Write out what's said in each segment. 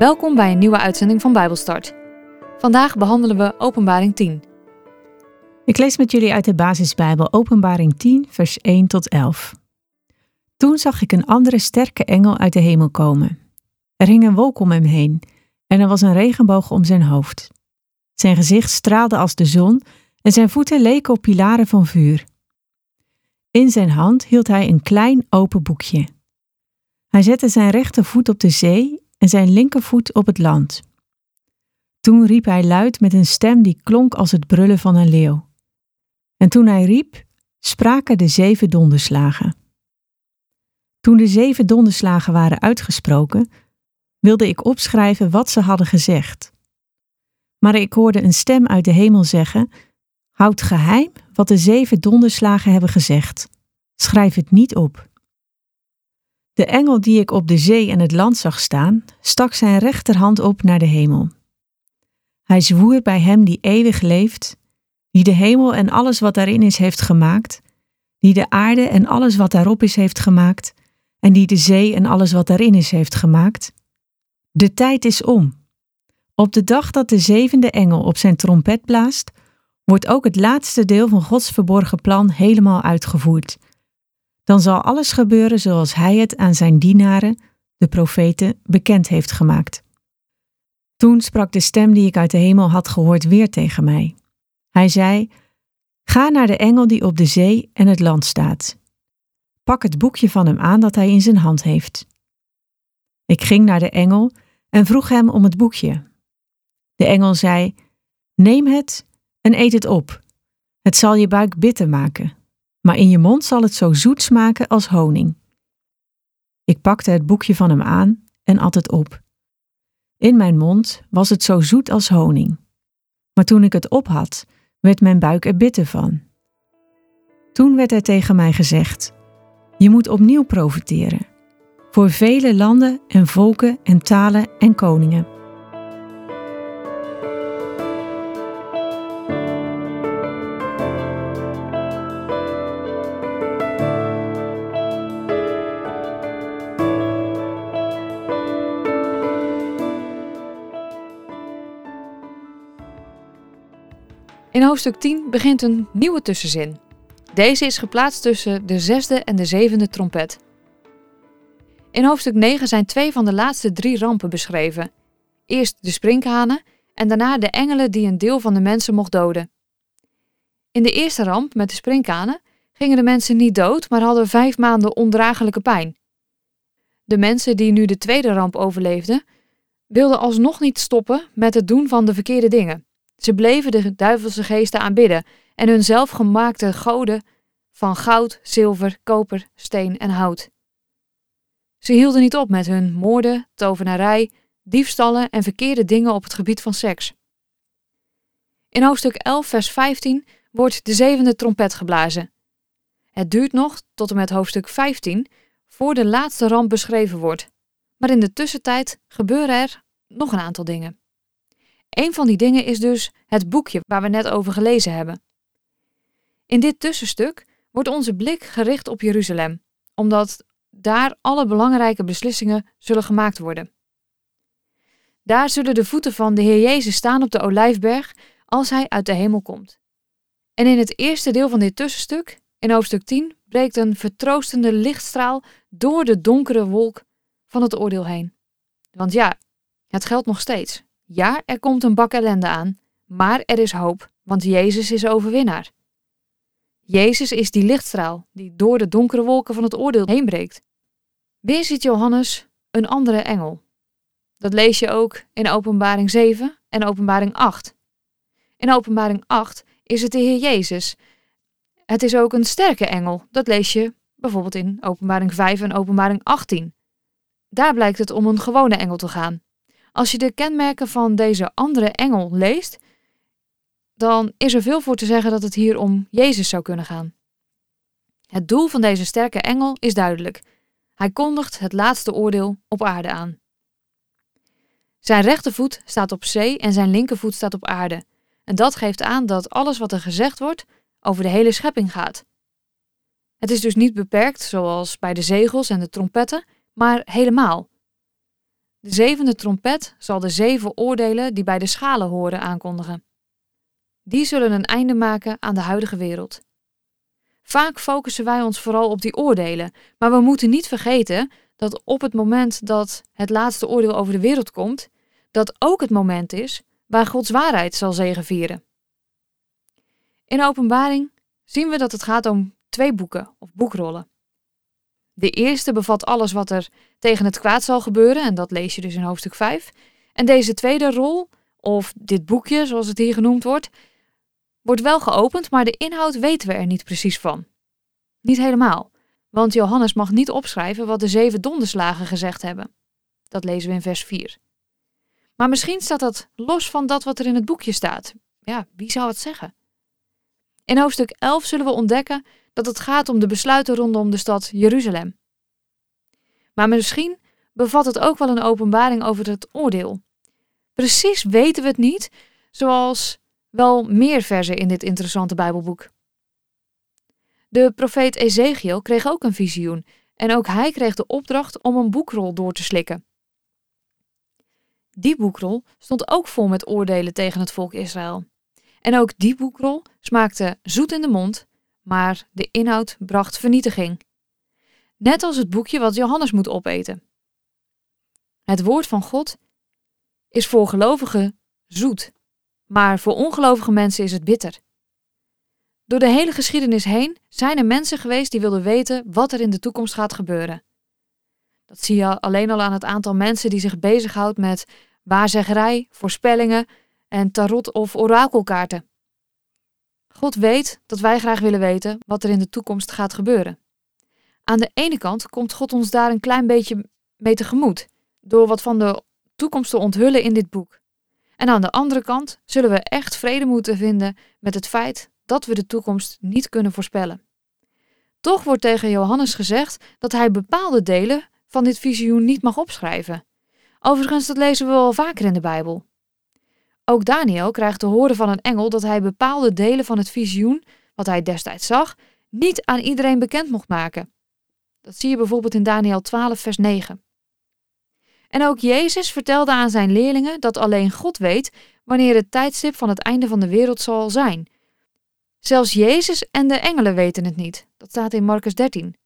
Welkom bij een nieuwe uitzending van Bijbelstart. Vandaag behandelen we Openbaring 10. Ik lees met jullie uit de basisbijbel Openbaring 10, vers 1 tot 11. Toen zag ik een andere sterke engel uit de hemel komen. Er hing een wolk om hem heen en er was een regenboog om zijn hoofd. Zijn gezicht straalde als de zon en zijn voeten leken op pilaren van vuur. In zijn hand hield hij een klein open boekje. Hij zette zijn rechtervoet op de zee en zijn linkervoet op het land. Toen riep hij luid met een stem die klonk als het brullen van een leeuw. En toen hij riep, spraken de zeven donderslagen. Toen de zeven donderslagen waren uitgesproken, wilde ik opschrijven wat ze hadden gezegd. Maar ik hoorde een stem uit de hemel zeggen: Houd geheim wat de zeven donderslagen hebben gezegd. Schrijf het niet op. De engel die ik op de zee en het land zag staan, stak zijn rechterhand op naar de hemel. Hij zwoer bij hem die eeuwig leeft, die de hemel en alles wat daarin is heeft gemaakt, die de aarde en alles wat daarop is heeft gemaakt, en die de zee en alles wat daarin is heeft gemaakt. De tijd is om. Op de dag dat de zevende engel op zijn trompet blaast, wordt ook het laatste deel van Gods verborgen plan helemaal uitgevoerd dan zal alles gebeuren zoals Hij het aan zijn dienaren, de profeten, bekend heeft gemaakt. Toen sprak de stem die ik uit de hemel had gehoord weer tegen mij. Hij zei: Ga naar de engel die op de zee en het land staat. Pak het boekje van hem aan dat hij in zijn hand heeft. Ik ging naar de engel en vroeg hem om het boekje. De engel zei: Neem het en eet het op. Het zal je buik bitter maken maar in je mond zal het zo zoet smaken als honing. Ik pakte het boekje van hem aan en at het op. In mijn mond was het zo zoet als honing. Maar toen ik het op had, werd mijn buik er bitter van. Toen werd er tegen mij gezegd: Je moet opnieuw profiteren. Voor vele landen en volken en talen en koningen. In hoofdstuk 10 begint een nieuwe tussenzin. Deze is geplaatst tussen de zesde en de zevende trompet. In hoofdstuk 9 zijn twee van de laatste drie rampen beschreven. Eerst de sprinkhanen en daarna de engelen die een deel van de mensen mocht doden. In de eerste ramp met de sprinkhanen gingen de mensen niet dood, maar hadden vijf maanden ondraaglijke pijn. De mensen die nu de tweede ramp overleefden, wilden alsnog niet stoppen met het doen van de verkeerde dingen. Ze bleven de duivelse geesten aanbidden en hun zelfgemaakte goden van goud, zilver, koper, steen en hout. Ze hielden niet op met hun moorden, tovenarij, diefstallen en verkeerde dingen op het gebied van seks. In hoofdstuk 11, vers 15 wordt de zevende trompet geblazen. Het duurt nog tot en met hoofdstuk 15 voor de laatste ramp beschreven wordt, maar in de tussentijd gebeuren er nog een aantal dingen. Een van die dingen is dus het boekje waar we net over gelezen hebben. In dit tussenstuk wordt onze blik gericht op Jeruzalem, omdat daar alle belangrijke beslissingen zullen gemaakt worden. Daar zullen de voeten van de Heer Jezus staan op de olijfberg als hij uit de hemel komt. En in het eerste deel van dit tussenstuk, in hoofdstuk 10, breekt een vertroostende lichtstraal door de donkere wolk van het oordeel heen. Want ja, het geldt nog steeds. Ja, er komt een bak ellende aan, maar er is hoop, want Jezus is overwinnaar. Jezus is die lichtstraal die door de donkere wolken van het oordeel heen breekt. Weer ziet Johannes een andere engel. Dat lees je ook in Openbaring 7 en Openbaring 8. In Openbaring 8 is het de Heer Jezus. Het is ook een sterke engel. Dat lees je bijvoorbeeld in Openbaring 5 en Openbaring 18. Daar blijkt het om een gewone engel te gaan. Als je de kenmerken van deze andere engel leest, dan is er veel voor te zeggen dat het hier om Jezus zou kunnen gaan. Het doel van deze sterke engel is duidelijk. Hij kondigt het laatste oordeel op aarde aan. Zijn rechtervoet staat op zee en zijn linkervoet staat op aarde. En dat geeft aan dat alles wat er gezegd wordt over de hele schepping gaat. Het is dus niet beperkt, zoals bij de zegels en de trompetten, maar helemaal. De zevende trompet zal de zeven oordelen die bij de schalen horen aankondigen. Die zullen een einde maken aan de huidige wereld. Vaak focussen wij ons vooral op die oordelen, maar we moeten niet vergeten dat op het moment dat het laatste oordeel over de wereld komt, dat ook het moment is waar Gods waarheid zal zegevieren. In openbaring zien we dat het gaat om twee boeken of boekrollen. De eerste bevat alles wat er tegen het kwaad zal gebeuren, en dat lees je dus in hoofdstuk 5. En deze tweede rol, of dit boekje zoals het hier genoemd wordt, wordt wel geopend, maar de inhoud weten we er niet precies van. Niet helemaal, want Johannes mag niet opschrijven wat de zeven donderslagen gezegd hebben. Dat lezen we in vers 4. Maar misschien staat dat los van dat wat er in het boekje staat. Ja, wie zou het zeggen? In hoofdstuk 11 zullen we ontdekken dat het gaat om de besluiten rondom de stad Jeruzalem. Maar misschien bevat het ook wel een openbaring over het oordeel. Precies weten we het niet, zoals wel meer verzen in dit interessante Bijbelboek. De profeet Ezekiel kreeg ook een visioen en ook hij kreeg de opdracht om een boekrol door te slikken. Die boekrol stond ook vol met oordelen tegen het volk Israël. En ook die boekrol smaakte zoet in de mond, maar de inhoud bracht vernietiging. Net als het boekje wat Johannes moet opeten. Het woord van God is voor gelovigen zoet, maar voor ongelovige mensen is het bitter. Door de hele geschiedenis heen zijn er mensen geweest die wilden weten wat er in de toekomst gaat gebeuren. Dat zie je alleen al aan het aantal mensen die zich bezighoudt met waarzeggerij, voorspellingen en tarot- of orakelkaarten. God weet dat wij graag willen weten wat er in de toekomst gaat gebeuren. Aan de ene kant komt God ons daar een klein beetje mee tegemoet, door wat van de toekomst te onthullen in dit boek. En aan de andere kant zullen we echt vrede moeten vinden met het feit dat we de toekomst niet kunnen voorspellen. Toch wordt tegen Johannes gezegd dat hij bepaalde delen van dit visioen niet mag opschrijven. Overigens, dat lezen we wel vaker in de Bijbel. Ook Daniel krijgt te horen van een engel dat hij bepaalde delen van het visioen, wat hij destijds zag, niet aan iedereen bekend mocht maken. Dat zie je bijvoorbeeld in Daniel 12, vers 9. En ook Jezus vertelde aan zijn leerlingen dat alleen God weet wanneer het tijdstip van het einde van de wereld zal zijn. Zelfs Jezus en de engelen weten het niet. Dat staat in Marcus 13.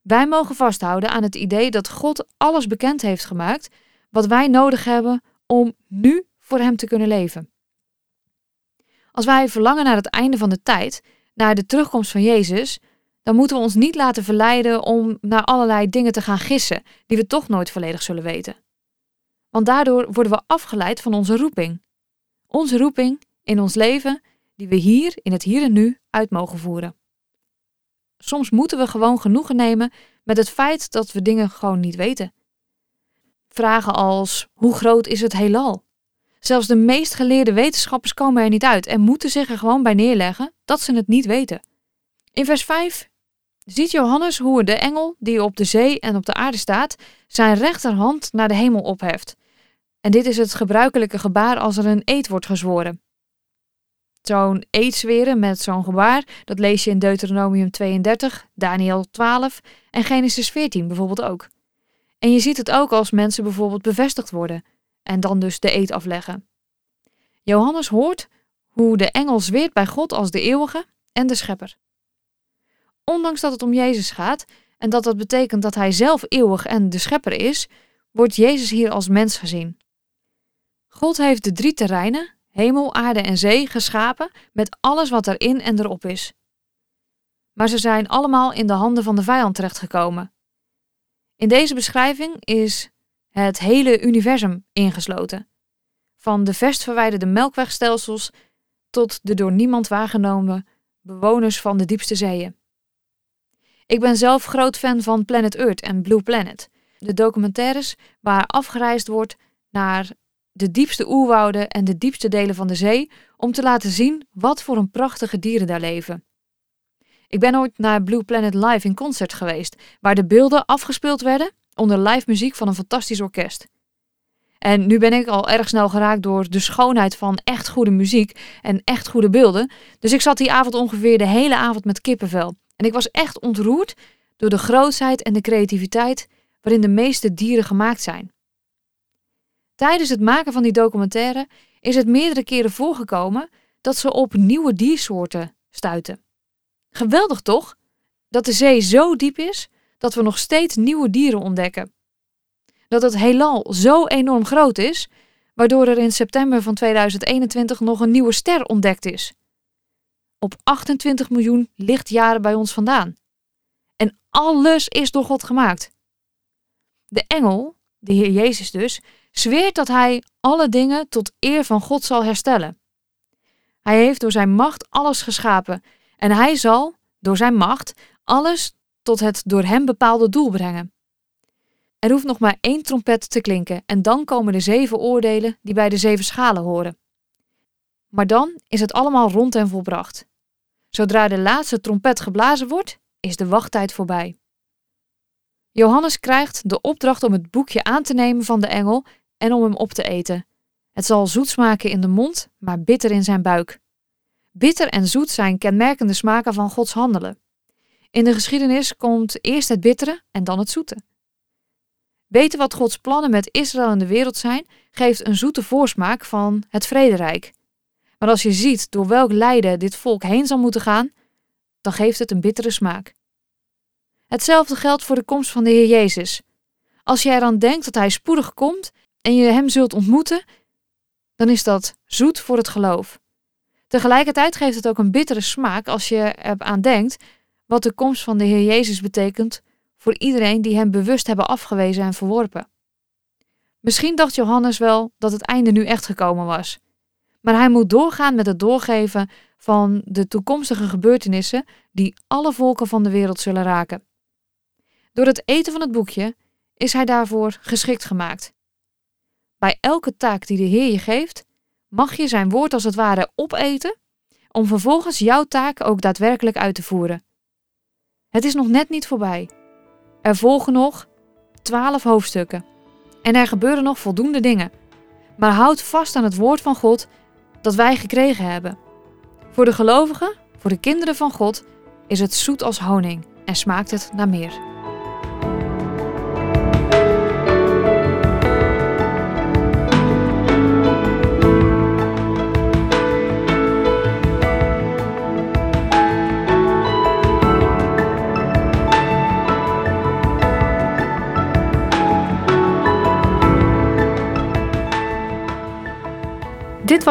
Wij mogen vasthouden aan het idee dat God alles bekend heeft gemaakt wat wij nodig hebben om nu voor Hem te kunnen leven. Als wij verlangen naar het einde van de tijd, naar de terugkomst van Jezus, dan moeten we ons niet laten verleiden om naar allerlei dingen te gaan gissen die we toch nooit volledig zullen weten. Want daardoor worden we afgeleid van onze roeping. Onze roeping in ons leven, die we hier in het hier en nu uit mogen voeren. Soms moeten we gewoon genoegen nemen met het feit dat we dingen gewoon niet weten. Vragen als: hoe groot is het heelal? Zelfs de meest geleerde wetenschappers komen er niet uit en moeten zich er gewoon bij neerleggen dat ze het niet weten. In vers 5 ziet Johannes hoe de engel die op de zee en op de aarde staat, zijn rechterhand naar de hemel opheft. En dit is het gebruikelijke gebaar als er een eed wordt gezworen. Zo'n eed zweren met zo'n gebaar, dat lees je in Deuteronomium 32, Daniel 12 en Genesis 14 bijvoorbeeld ook. En je ziet het ook als mensen bijvoorbeeld bevestigd worden en dan dus de eed afleggen. Johannes hoort hoe de engel zweert bij God als de eeuwige en de schepper. Ondanks dat het om Jezus gaat en dat dat betekent dat hij zelf eeuwig en de schepper is, wordt Jezus hier als mens gezien. God heeft de drie terreinen, hemel, aarde en zee, geschapen met alles wat erin en erop is. Maar ze zijn allemaal in de handen van de vijand terechtgekomen. In deze beschrijving is het hele universum ingesloten. Van de verst verwijderde melkwegstelsels tot de door niemand waargenomen bewoners van de diepste zeeën. Ik ben zelf groot fan van Planet Earth en Blue Planet, de documentaires waar afgereisd wordt naar de diepste oerwouden en de diepste delen van de zee om te laten zien wat voor een prachtige dieren daar leven. Ik ben ooit naar Blue Planet Live in concert geweest, waar de beelden afgespeeld werden onder live muziek van een fantastisch orkest. En nu ben ik al erg snel geraakt door de schoonheid van echt goede muziek en echt goede beelden. Dus ik zat die avond ongeveer de hele avond met kippenvel. En ik was echt ontroerd door de grootheid en de creativiteit waarin de meeste dieren gemaakt zijn. Tijdens het maken van die documentaire is het meerdere keren voorgekomen dat ze op nieuwe diersoorten stuiten. Geweldig toch? Dat de zee zo diep is dat we nog steeds nieuwe dieren ontdekken. Dat het heelal zo enorm groot is, waardoor er in september van 2021 nog een nieuwe ster ontdekt is. Op 28 miljoen lichtjaren bij ons vandaan. En alles is door God gemaakt. De engel, de Heer Jezus dus, zweert dat hij alle dingen tot eer van God zal herstellen. Hij heeft door zijn macht alles geschapen en hij zal, door zijn macht, alles tot het door hem bepaalde doel brengen. Er hoeft nog maar één trompet te klinken en dan komen de zeven oordelen die bij de zeven schalen horen. Maar dan is het allemaal rond en volbracht. Zodra de laatste trompet geblazen wordt, is de wachttijd voorbij. Johannes krijgt de opdracht om het boekje aan te nemen van de engel en om hem op te eten. Het zal zoet smaken in de mond, maar bitter in zijn buik. Bitter en zoet zijn kenmerkende smaken van Gods handelen. In de geschiedenis komt eerst het bittere en dan het zoete. Weten wat Gods plannen met Israël en de wereld zijn, geeft een zoete voorsmaak van het vrederijk. Maar als je ziet door welk lijden dit volk heen zal moeten gaan, dan geeft het een bittere smaak. Hetzelfde geldt voor de komst van de Heer Jezus. Als jij eraan denkt dat Hij spoedig komt en je Hem zult ontmoeten, dan is dat zoet voor het geloof. Tegelijkertijd geeft het ook een bittere smaak als je eraan denkt wat de komst van de Heer Jezus betekent voor iedereen die Hem bewust hebben afgewezen en verworpen. Misschien dacht Johannes wel dat het einde nu echt gekomen was. Maar hij moet doorgaan met het doorgeven van de toekomstige gebeurtenissen die alle volken van de wereld zullen raken. Door het eten van het boekje is hij daarvoor geschikt gemaakt. Bij elke taak die de Heer je geeft, mag je zijn woord als het ware opeten, om vervolgens jouw taak ook daadwerkelijk uit te voeren. Het is nog net niet voorbij. Er volgen nog twaalf hoofdstukken. En er gebeuren nog voldoende dingen. Maar houd vast aan het woord van God dat wij gekregen hebben. Voor de gelovigen, voor de kinderen van God, is het zoet als honing en smaakt het naar meer.